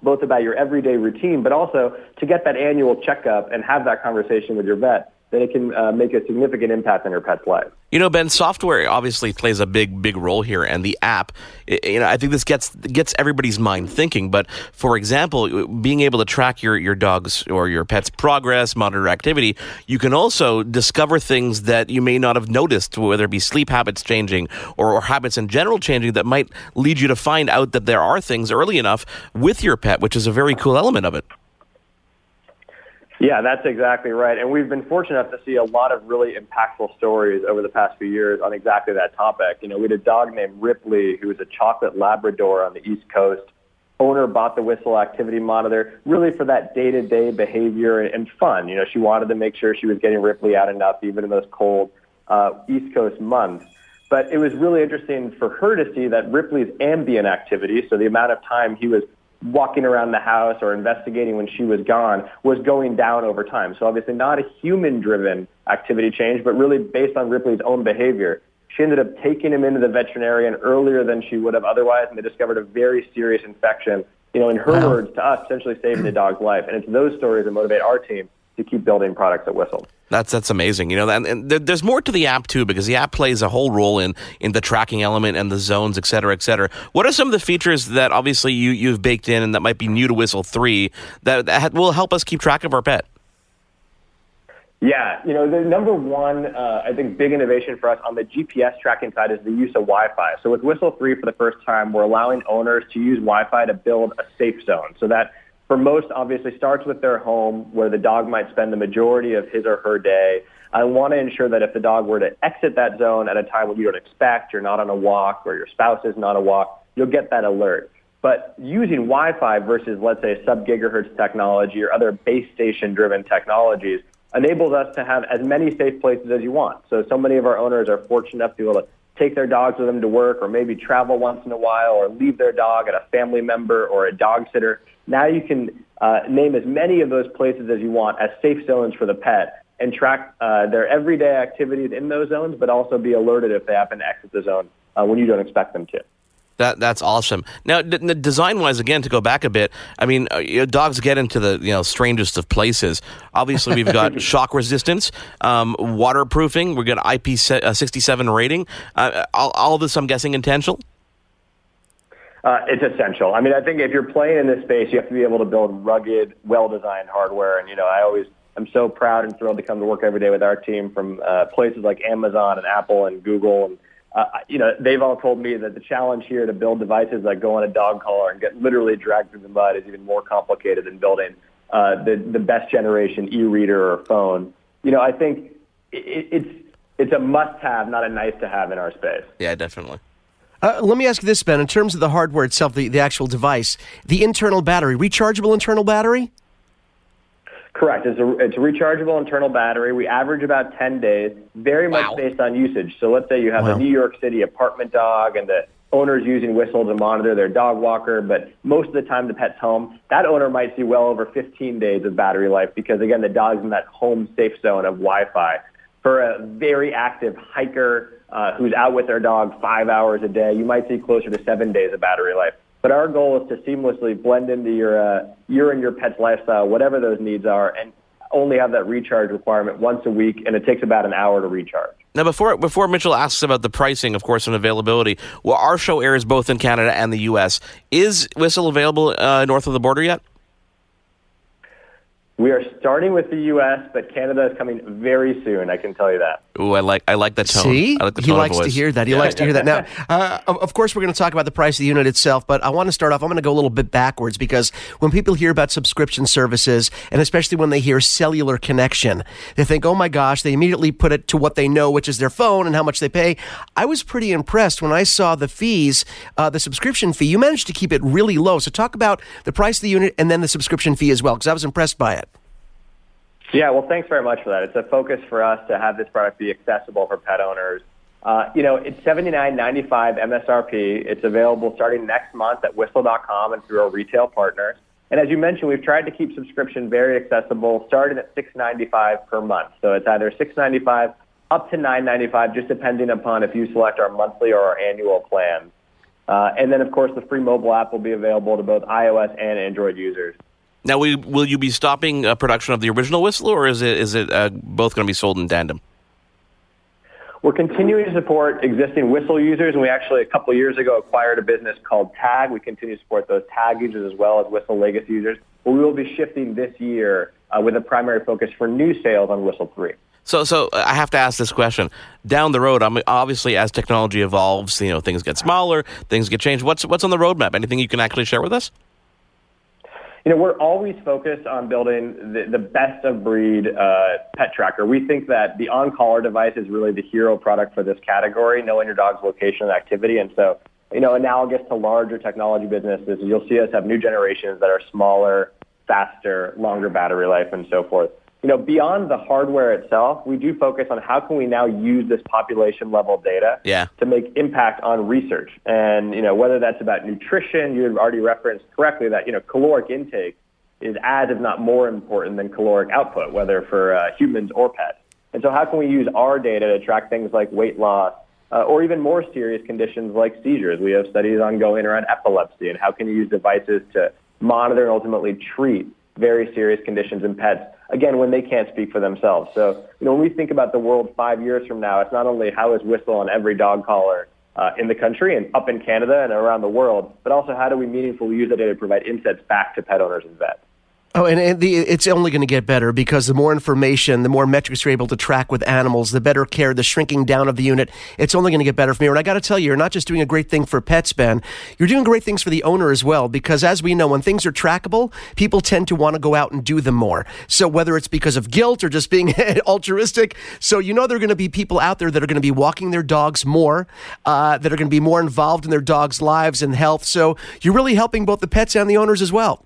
both about your everyday routine, but also to get that annual checkup and have that conversation with your vet then it can uh, make a significant impact on your pet's life.
You know, Ben, software obviously plays a big, big role here, and the app. You know, I think this gets gets everybody's mind thinking. But for example, being able to track your your dog's or your pet's progress, monitor activity, you can also discover things that you may not have noticed, whether it be sleep habits changing or, or habits in general changing, that might lead you to find out that there are things early enough with your pet, which is a very cool element of it.
Yeah, that's exactly right. And we've been fortunate enough to see a lot of really impactful stories over the past few years on exactly that topic. You know, we had a dog named Ripley who was a chocolate Labrador on the East Coast. Owner bought the whistle activity monitor really for that day-to-day behavior and fun. You know, she wanted to make sure she was getting Ripley out enough even in those cold uh, East Coast months. But it was really interesting for her to see that Ripley's ambient activity, so the amount of time he was walking around the house or investigating when she was gone was going down over time. So obviously not a human-driven activity change, but really based on Ripley's own behavior. She ended up taking him into the veterinarian earlier than she would have otherwise, and they discovered a very serious infection. You know, in her wow. words, to us, essentially saving the dog's life. And it's those stories that motivate our team to keep building products at Whistle.
That's that's amazing. You know, and, and there's more to the app too because the app plays a whole role in in the tracking element and the zones, et cetera, et cetera. What are some of the features that obviously you you've baked in and that might be new to Whistle Three that, that will help us keep track of our pet?
Yeah, you know, the number one, uh, I think, big innovation for us on the GPS tracking side is the use of Wi-Fi. So with Whistle 3 for the first time, we're allowing owners to use Wi-Fi to build a safe zone so that for most, obviously, starts with their home where the dog might spend the majority of his or her day. I want to ensure that if the dog were to exit that zone at a time when you don't expect, you're not on a walk or your spouse is not on a walk, you'll get that alert. But using Wi-Fi versus, let's say, sub-gigahertz technology or other base station-driven technologies enables us to have as many safe places as you want. So, so many of our owners are fortunate enough to be able to take their dogs with them to work or maybe travel once in a while or leave their dog at a family member or a dog sitter now you can uh, name as many of those places as you want as safe zones for the pet and track uh, their everyday activities in those zones, but also be alerted if they happen to exit the zone uh, when you don't expect them to.
That that's awesome. Now, d- design wise, again, to go back a bit, I mean, uh, dogs get into the you know strangest of places. Obviously, we've got (laughs) shock resistance, um, waterproofing. We've got IP uh, sixty seven rating. Uh, all, all this, I'm guessing, intentional.
Uh, it's essential. I mean, I think if you're playing in this space, you have to be able to build rugged, well-designed hardware. And you know, I always I'm so proud and thrilled to come to work every day with our team from uh, places like Amazon and Apple and Google. And uh, you know, they've all told me that the challenge here to build devices that go on a dog collar and get literally dragged through the mud is even more complicated than building uh, the the best generation e-reader or phone. You know, I think it, it's it's a must-have, not a nice-to-have in our space.
Yeah, definitely.
Uh, let me ask you this, Ben. In terms of the hardware itself, the, the actual device, the internal battery, rechargeable internal battery?
Correct. It's a, it's a rechargeable internal battery. We average about 10 days, very much based on usage. So let's say you have wow. a New York City apartment dog and the owner's using Whistle to monitor their dog walker, but most of the time the pet's home. That owner might see well over 15 days of battery life because, again, the dog's in that home safe zone of Wi-Fi. For a very active hiker, uh, who's out with their dog five hours a day, you might see closer to seven days of battery life. But our goal is to seamlessly blend into your uh, your and your pet's lifestyle, whatever those needs are, and only have that recharge requirement once a week, and it takes about an hour to recharge.
Now, before before Mitchell asks about the pricing, of course, and availability, well, our show airs both in Canada and the U.S. Is Whistle available uh, north of the border yet?
We are starting with the U.S., but Canada is coming very soon. I can tell you that.
Ooh, I like I like that tone.
See,
like
he likes to hear that. He likes to hear that. Now, uh, of course, we're going to talk about the price of the unit itself, but I want to start off. I'm going to go a little bit backwards because when people hear about subscription services, and especially when they hear cellular connection, they think, "Oh my gosh!" They immediately put it to what they know, which is their phone and how much they pay. I was pretty impressed when I saw the fees, uh, the subscription fee. You managed to keep it really low. So talk about the price of the unit and then the subscription fee as well, because I was impressed by it.
Yeah, well, thanks very much for that. It's a focus for us to have this product be accessible for pet owners. Uh, you know, it's $79.95 MSRP. It's available starting next month at whistle.com and through our retail partners. And as you mentioned, we've tried to keep subscription very accessible, starting at $6.95 per month. So it's either $6.95 up to $9.95, just depending upon if you select our monthly or our annual plan. Uh, and then, of course, the free mobile app will be available to both iOS and Android users.
Now, we, will you be stopping uh, production of the original whistle, or is it is it uh, both going to be sold in tandem?
We're continuing to support existing whistle users, and we actually a couple years ago acquired a business called Tagg. We continue to support those Tagg users as well as Whistle Legacy users. But we will be shifting this year uh, with a primary focus for new sales on Whistle 3.
So, so I have to ask this question. Down the road, I mean, obviously, as technology evolves, you know, things get smaller, things get changed. What's what's on the roadmap? Anything you can actually share with us?
You know, we're always focused on building the, the best of breed uh, pet tracker. We think that the on-collar device is really the hero product for this category, knowing your dog's location and activity. And so, you know, analogous to larger technology businesses, you'll see us have new generations that are smaller, faster, longer battery life, and so forth you know, beyond the hardware itself, we do focus on how can we now use this population level data
yeah.
to make impact on research. And, you know, whether that's about nutrition, you had already referenced correctly that, you know, caloric intake is as, if not more important than caloric output, whether for uh, humans or pets. And so how can we use our data to track things like weight loss uh, or even more serious conditions like seizures? We have studies ongoing around epilepsy and how can you use devices to monitor and ultimately treat very serious conditions in pets again, when they can't speak for themselves. So, you know, when we think about the world five years from now, it's not only how is Whistle on every dog collar uh, in the country and up in Canada and around the world, but also how do we meaningfully use that data to provide insights back to pet owners and vets.
Oh, and, and the, it's only going to get better because the more information, the more metrics you're able to track with animals, the better care, the shrinking down of the unit. It's only going to get better from here. And I got to tell you, you're not just doing a great thing for pets, Ben. You're doing great things for the owner as well. Because as we know, when things are trackable, people tend to want to go out and do them more. So whether it's because of guilt or just being (laughs) altruistic, so you know there are going to be people out there that are going to be walking their dogs more, uh, that are going to be more involved in their dogs' lives and health. So you're really helping both the pets and the owners as well.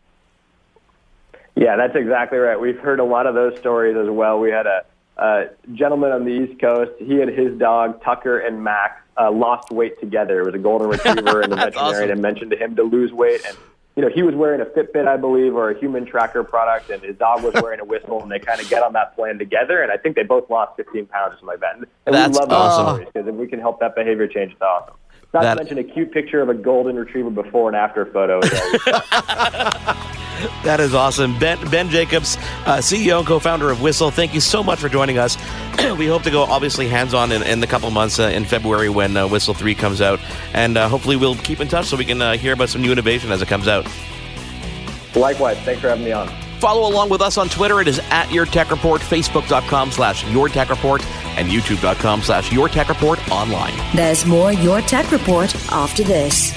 Yeah, that's exactly right. We've heard a lot of those stories as well. We had a, a gentleman on the East Coast. He and his dog Tucker and Max uh, lost weight together. It was a golden (laughs) retriever, and the veterinarian awesome. had mentioned to him to lose weight. And you know, he was wearing a Fitbit, I believe, or a human tracker product, and his dog was wearing a whistle, and they kind of get on that plan together. And I think they both lost 15 pounds or something like that. And, and
That's
we love
awesome.
those stories because if we can help that behavior change, it's awesome. Not that, to mention a cute picture of a golden retriever before and after photo. (laughs) (laughs)
that is awesome. Ben, ben Jacobs, uh, CEO and co founder of Whistle, thank you so much for joining us. (clears throat) we hope to go obviously hands on in, in the couple months uh, in February when uh, Whistle 3 comes out. And uh, hopefully we'll keep in touch so we can uh, hear about some new innovation as it comes out.
Likewise. Thanks for having me on.
Follow along with us on Twitter. It is at Your Tech Report, Facebook.com slash Your Tech Report, and YouTube.com slash Your Tech Report online.
There's more Your Tech Report after this.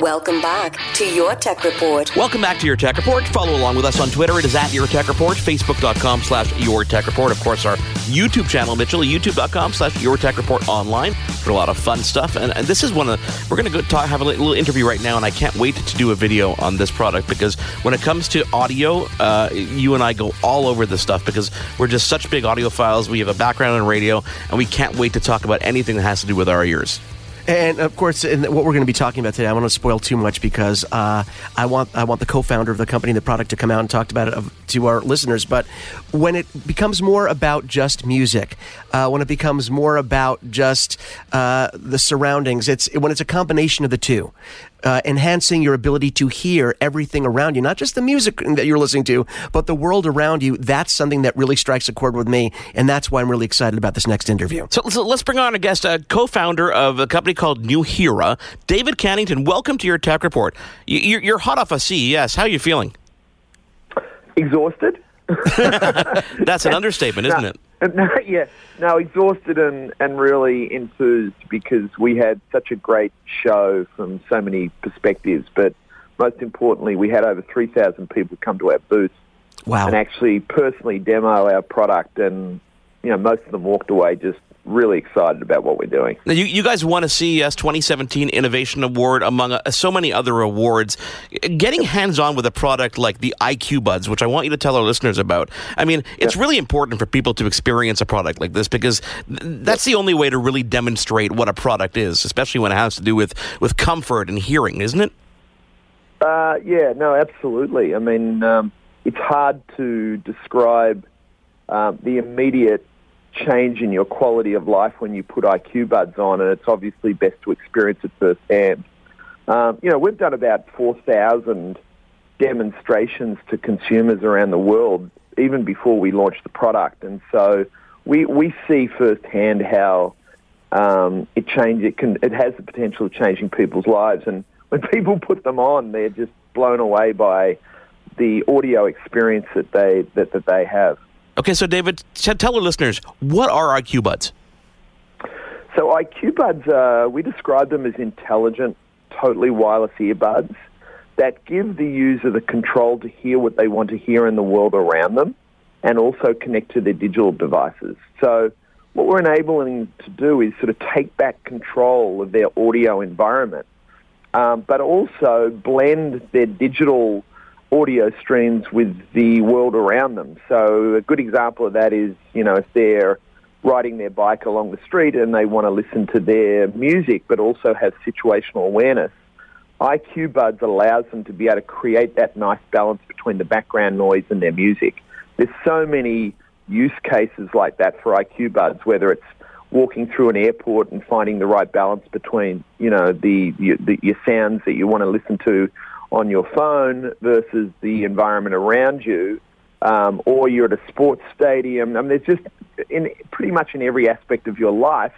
Welcome back to Your Tech Report.
Welcome back to Your Tech Report. Follow along with us on Twitter. It is at Your Tech Report, Facebook.com slash Your Tech Report. Of course, our YouTube channel, Mitchell, YouTube.com slash Your Tech Report online for a lot of fun stuff. And, and this is one of the, we're going to go talk, have a little interview right now, and I can't wait to do a video on this product because when it comes to audio, uh, you and I go all over this stuff because we're just such big audiophiles. We have a background in radio, and we can't wait to talk about anything that has to do with our ears.
And of course, in what we're going to be talking about today, I want to spoil too much because uh, I want I want the co-founder of the company, the product, to come out and talk about it to our listeners. But when it becomes more about just music, uh, when it becomes more about just uh, the surroundings, it's when it's a combination of the two uh, enhancing your ability to hear everything around you, not just the music that you're listening to, but the world around you. That's something that really strikes a chord with me, and that's why I'm really excited about this next interview.
So, so let's bring on a guest, a co-founder of a company called Nuheara, David Cannington. Welcome to your tech report. You're, you're hot off a of CES. How are you feeling?
Exhausted. (laughs)
That's an understatement, isn't it? (laughs)
No, yeah, no, exhausted and, and really enthused because we had such a great show from so many perspectives. But most importantly, we had over 3,000 people come to our booth
wow.
and actually personally demo our product. And, you know, most of them walked away just really excited about what we're doing.
Now, you, you guys won a CES 2017 Innovation Award among uh, so many other awards. Getting hands on with a product like the IQ Buds, which I want you to tell our listeners about. I mean, it's yeah. really important for people to experience a product like this because that's the only way to really demonstrate what a product is, especially when it has to do with, with comfort and hearing, isn't it?
Uh, yeah, no, absolutely. I mean, um, it's hard to describe um, the immediate change in your quality of life when you put IQ buds on, and it's obviously best to experience it firsthand. Um, you know, we've done about 4,000 demonstrations to consumers around the world even before we launched the product, and so we we see firsthand how um, it change it can it has the potential of changing people's lives, and when (laughs) people put them on, they're just blown away by the audio experience that they that, that they have.
Okay, so David, tell our listeners what are IQ Buds.
So IQ Buds, uh, we describe them as intelligent, totally wireless earbuds that give the user the control to hear what they want to hear in the world around them, and also connect to their digital devices. So what we're enabling to do is sort of take back control of their audio environment, um, but also blend their digital audio streams with the world around them. So a good example of that is, you know, if they're riding their bike along the street and they want to listen to their music but also have situational awareness, IQ Buds allows them to be able to create that nice balance between the background noise and their music. There's so many use cases like that for IQ Buds, whether it's walking through an airport and finding the right balance between, you know, the, the your sounds that you want to listen to on your phone versus the environment around you, um, or you're at a sports stadium. I mean, there's just in pretty much in every aspect of your life,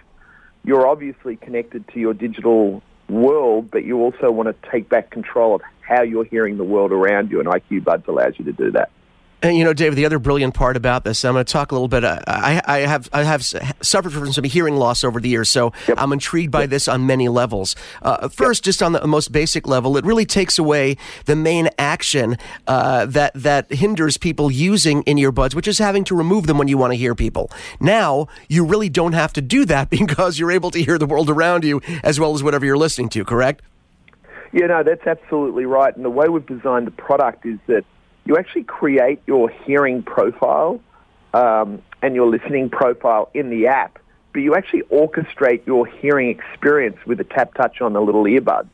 you're obviously connected to your digital world, but you also want to take back control of how you're hearing the world around you, and IQ Buds allows you to do that.
And you know, David, the other brilliant part about this, I'm going to talk a little bit. Uh, I, I, have I have suffered from some hearing loss over the years, so yep. I'm intrigued by yep. this on many levels. Uh, first, yep. just on the most basic level, it really takes away the main action uh, that that hinders people using in earbuds, which is having to remove them when you want to hear people. Now, you really don't have to do that (laughs) because you're able to hear the world around you as well as whatever you're listening to. Correct?
Yeah, no, that's absolutely right. And the way we've designed the product is that you actually create your hearing profile um, and your listening profile in the app, but you actually orchestrate your hearing experience with a tap touch on the little earbuds.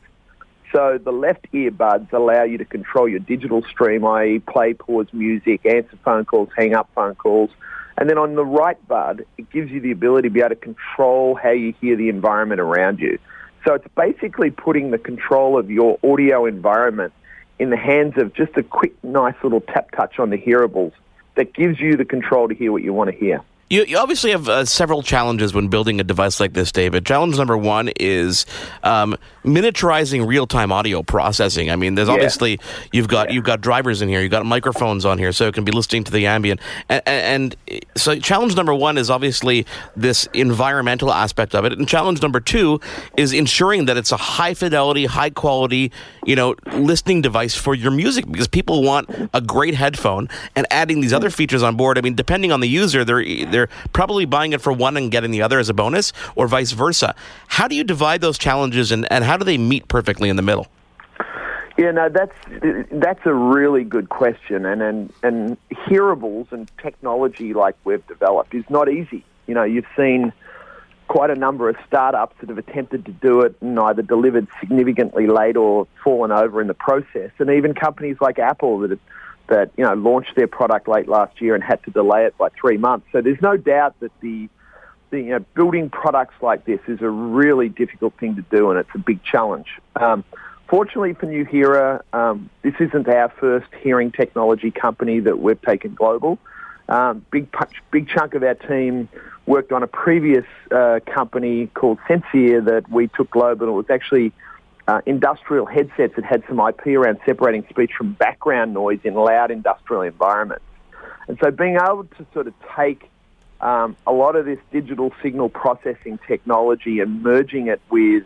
So the left earbuds allow you to control your digital stream, i.e. play, pause music, answer phone calls, hang up phone calls. And then on the right bud, it gives you the ability to be able to control how you hear the environment around you. So it's basically putting the control of your audio environment in the hands of just a quick, nice little tap touch on the hearables that gives you the control to hear what you want to hear.
You, you obviously have uh, several challenges when building a device like this, David. Challenge number one is um, miniaturizing real-time audio processing. I mean, there's yeah. obviously you've got yeah. you've got drivers in here, you've got microphones on here, so it can be listening to the ambient. And, and, and so, challenge number one is obviously this environmental aspect of it, and challenge number two is ensuring that it's a high fidelity, high quality, you know, listening device for your music because people want a great headphone. And adding these other features on board, I mean, depending on the user, they're they're probably buying it for one and getting the other as a bonus, or vice versa. How do you divide those challenges, and, and how do they meet perfectly in the middle?
Yeah, no, that's that's a really good question, and and and hearables and technology like we've developed is not easy. You know, you've seen quite a number of startups that have attempted to do it and either delivered significantly late or fallen over in the process, and even companies like Apple that have that you know launched their product late last year and had to delay it by three months. So there's no doubt that the, the you know, building products like this is a really difficult thing to do, and it's a big challenge. Um, fortunately for Nuheara, um, this isn't our first hearing technology company that we've taken global. Um, big punch big chunk of our team worked on a previous uh, company called Sensear that we took global. It was actually uh, industrial headsets that had some IP around separating speech from background noise in loud industrial environments. And so being able to sort of take um, a lot of this digital signal processing technology and merging it with,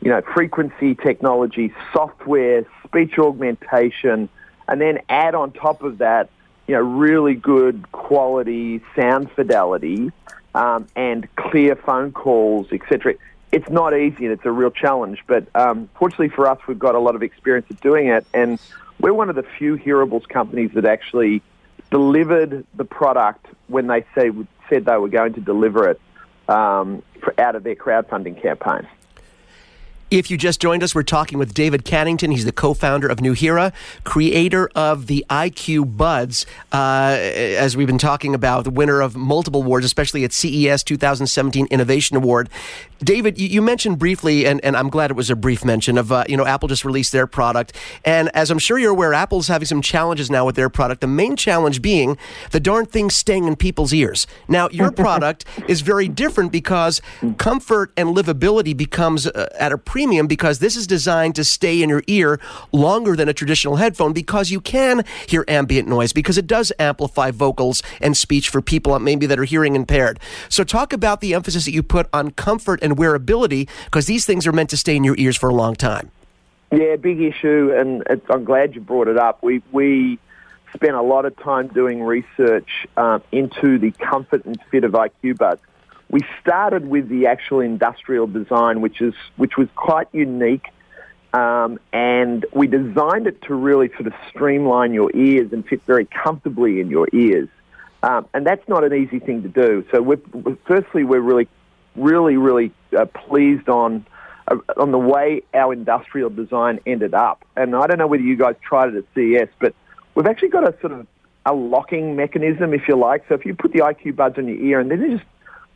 you know, frequency technology, software, speech augmentation, and then add on top of that, you know, really good quality sound fidelity um, and clear phone calls, etc it's not easy and it's a real challenge. But um, fortunately for us, we've got a lot of experience at doing it, and we're one of the few hearables companies that actually delivered the product when they say, said they were going to deliver it um, for, out of their crowdfunding campaign.
If you just joined us, we're talking with David Cannington. He's the co-founder of Nuheara, creator of the IQ Buds. Uh, as we've been talking about, the winner of multiple awards, especially at CES 2017 Innovation Award. David, you, you mentioned briefly, and, and, I'm glad it was a brief mention of uh, you know Apple just released their product, and as I'm sure you're aware, Apple's having some challenges now with their product. The main challenge being the darn thing staying in people's ears. Now, your (laughs) product is very different because comfort and livability becomes uh, at a pre premium because this is designed to stay in your ear longer than a traditional headphone because you can hear ambient noise because it does amplify vocals and speech for people maybe that are hearing impaired. So talk about the emphasis that you put on comfort and wearability because these things are meant to stay in your ears for a long time.
Yeah, big issue, and I'm glad you brought it up. We we spent a lot of time doing research um, into the comfort and fit of IQ Buds we started with the actual industrial design, which is which was quite unique, um, and we designed it to really sort of streamline your ears and fit very comfortably in your ears. Um, and that's not an easy thing to do. So, we're, firstly, we're really, really, really uh, pleased on uh, on the way our industrial design ended up. And I don't know whether you guys tried it at CES, but we've actually got a sort of a locking mechanism, if you like. So if you put the IQ buds on your ear and then they just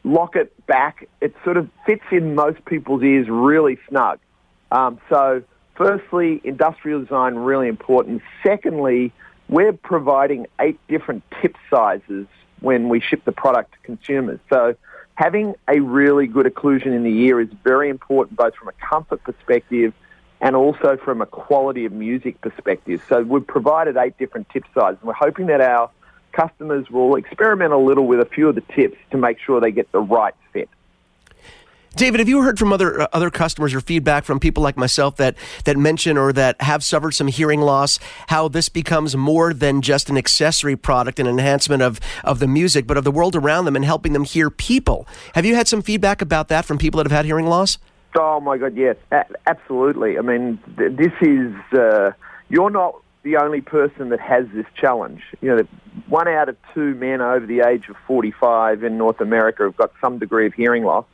lock it back. It sort of fits in most people's ears really snug. Um, so, firstly, industrial design really important. Secondly, we're providing eight different tip sizes when we ship the product to consumers. So, having a really good occlusion in the ear is very important, both from a comfort perspective and also from a quality of music perspective. So, we've provided eight different tip sizes. And we're hoping that our customers will experiment a little with a few of the tips to make sure they get the right fit.
David, have you heard from other uh, other customers or feedback from people like myself that that mention or that have suffered some hearing loss? How this becomes more than just an accessory product, an enhancement of of the music, but of the world around them and helping them hear people. Have you had some feedback about that from people that have had hearing loss?
Oh my God, yes, a- absolutely. I mean, th- this is uh, you're not the only person that has this challenge. You know, one out of two men over the age of 45 in North America have got some degree of hearing loss.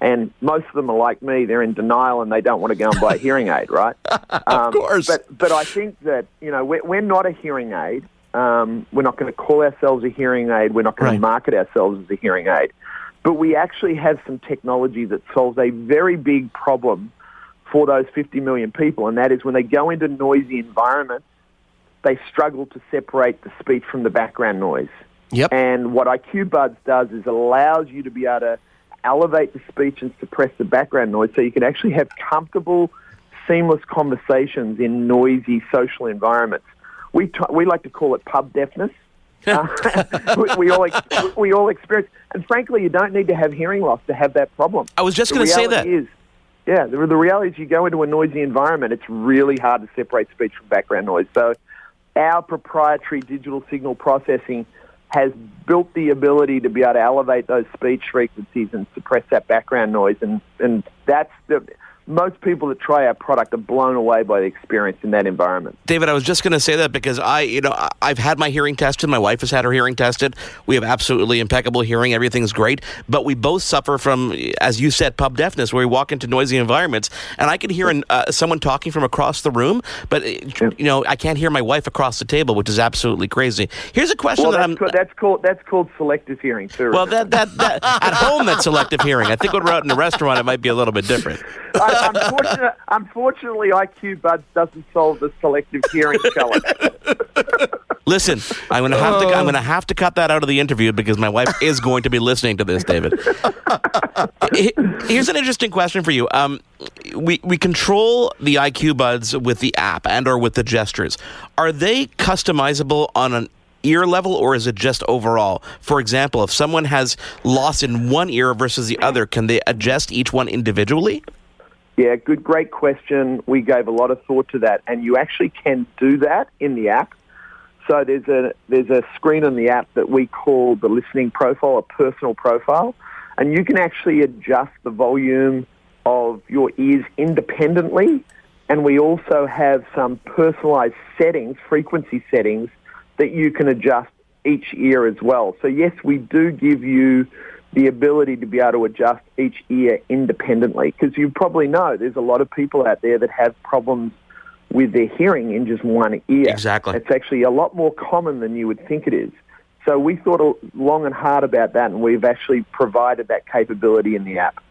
And most of them are like me; they're in denial and they don't want to go and buy a hearing aid, right? (laughs)
Um, of course.
But but I think that you know we're, we're not a hearing aid. Um, we're not going to call ourselves a hearing aid. We're not going right. to market ourselves as a hearing aid. But we actually have some technology that solves a very big problem for those 50 million people, and that is when they go into noisy environments they struggle to separate the speech from the background noise.
Yep.
And what IQ Buds does is allows you to be able to elevate the speech and suppress the background noise so you can actually have comfortable, seamless conversations in noisy social environments. We, t- we like to call it pub deafness. (laughs) uh, (laughs) we, we, all ex- we all experience, and frankly, you don't need to have hearing loss to have that problem.
I was just going to say that.
Is, yeah, the, the reality is you go into a noisy environment, it's really hard to separate speech from background noise. So our proprietary digital signal processing has built the ability to be able to elevate those speech frequencies and suppress that background noise. And, and that's the, most people that try our product are blown away by the experience in that environment.
David, I was just going to say that because I, you know, I've had my hearing tested. My wife has had her hearing tested. We have absolutely impeccable hearing. Everything's great. But we both suffer from, as you said, pub deafness, where we walk into noisy environments, and I can hear an, uh, someone talking from across the room, but uh, you know, I can't hear my wife across the table, which is absolutely crazy. Here's a question
well,
that
I'm. that's called that's called selective hearing too.
Well, that, that that at home that's selective hearing. I think when we're out in a restaurant, it might be a little bit different.
Unfortunately, unfortunately, IQ Buds doesn't solve the selective hearing (laughs) challenge.
Listen, I'm gonna have to. I'm gonna have to cut that out of the interview because my wife is going to be listening to this, David. (laughs) Here's an interesting question for you. Um, we we control the IQ Buds with the app and or with the gestures. Are they customizable on an ear level or is it just overall? For example, if someone has loss in one ear versus the other, can they adjust each one individually?
Yeah, good, great question. We gave a lot of thought to that, and you actually can do that in the app. So there's a there's a screen on the app that we call the listening profile, a personal profile, and you can actually adjust the volume of your ears independently. And we also have some personalized settings, frequency settings, that you can adjust each ear as well. So yes, we do give you the ability to be able to adjust each ear independently. Because you probably know there's a lot of people out there that have problems with their hearing in just one ear.
Exactly.
It's actually a lot more common than you would think it is. So we thought long and hard about that, and we've actually provided that capability in the app.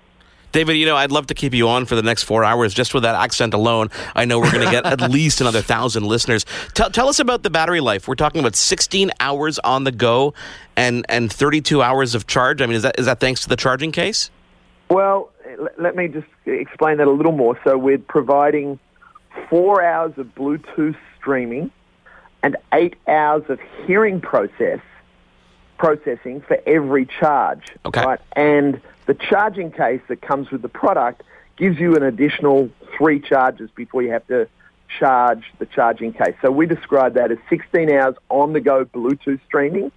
David, you know, I'd love to keep you on for the next four hours just with that accent alone. I know we're going to get at (laughs) least another thousand listeners. Tell, tell us about the battery life. We're talking about 16 hours on the go and, and 32 hours of charge. I mean, is that is that thanks to the charging case?
Well, let me just explain that a little more. So we're providing four hours of Bluetooth streaming and eight hours of hearing process processing for every charge.
Okay.
Right? And the charging case that comes with the product gives you an additional three charges before you have to charge the charging case. So we describe that as 16 hours on the go Bluetooth streaming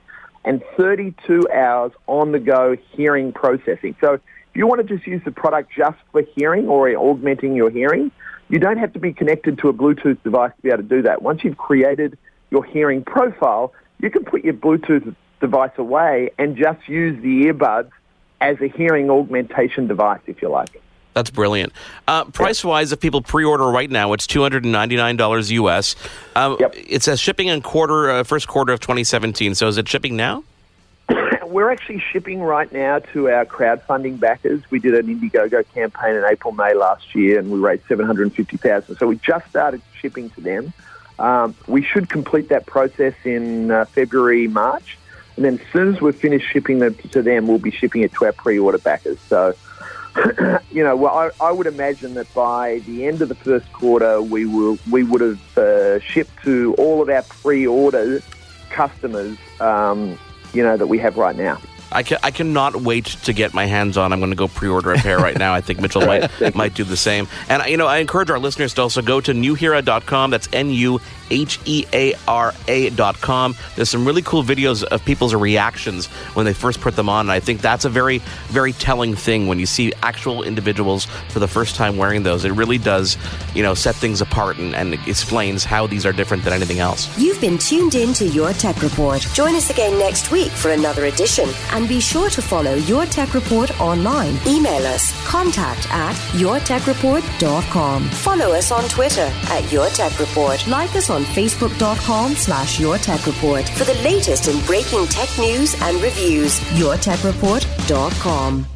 and 32 hours on the go hearing processing. So if you want to just use the product just for hearing or augmenting your hearing, you don't have to be connected to a Bluetooth device to be able to do that. Once you've created your hearing profile, you can put your Bluetooth device away and just use the earbuds as a hearing augmentation device, if you like.
That's brilliant. Uh, price wise, if people pre order right now, it's $299 US. Um,
yep.
It says shipping in quarter, uh, first quarter of 2017. So is it shipping now? (coughs)
We're actually shipping right now to our crowdfunding backers. We did an Indiegogo campaign in April, May last year, and we raised 750000 So we just started shipping to them. Um, we should complete that process in uh, February, March. And then as soon as we've finished shipping them to them, we'll be shipping it to our pre-order backers. So, (clears throat) you know, well, I, I, would imagine that by the end of the first quarter, we will we would have uh, shipped to all of our pre-order customers, um, you know, that we have right now.
I, can, I cannot wait to get my hands on. I'm going to go pre-order a pair right now. I think Mitchell (laughs) might might do the same. And you know, I encourage our listeners to also go to nuheara.com. That's N U H E A R A dot com. There's some really cool videos of people's reactions when they first put them on. And I think that's a very, very telling thing when you see actual individuals for the first time wearing those. It really does, you know, set things apart and, and explains how these are different than anything else.
You've been tuned in to Your Tech Report. Join us again next week for another edition. And be sure to follow Your Tech Report online. Email us contact at yourtechreport.com. Follow us on Twitter at Your Tech Report. Like us on facebook.com slash Your Tech Report for the latest in breaking tech news and reviews. yourtechreport.com.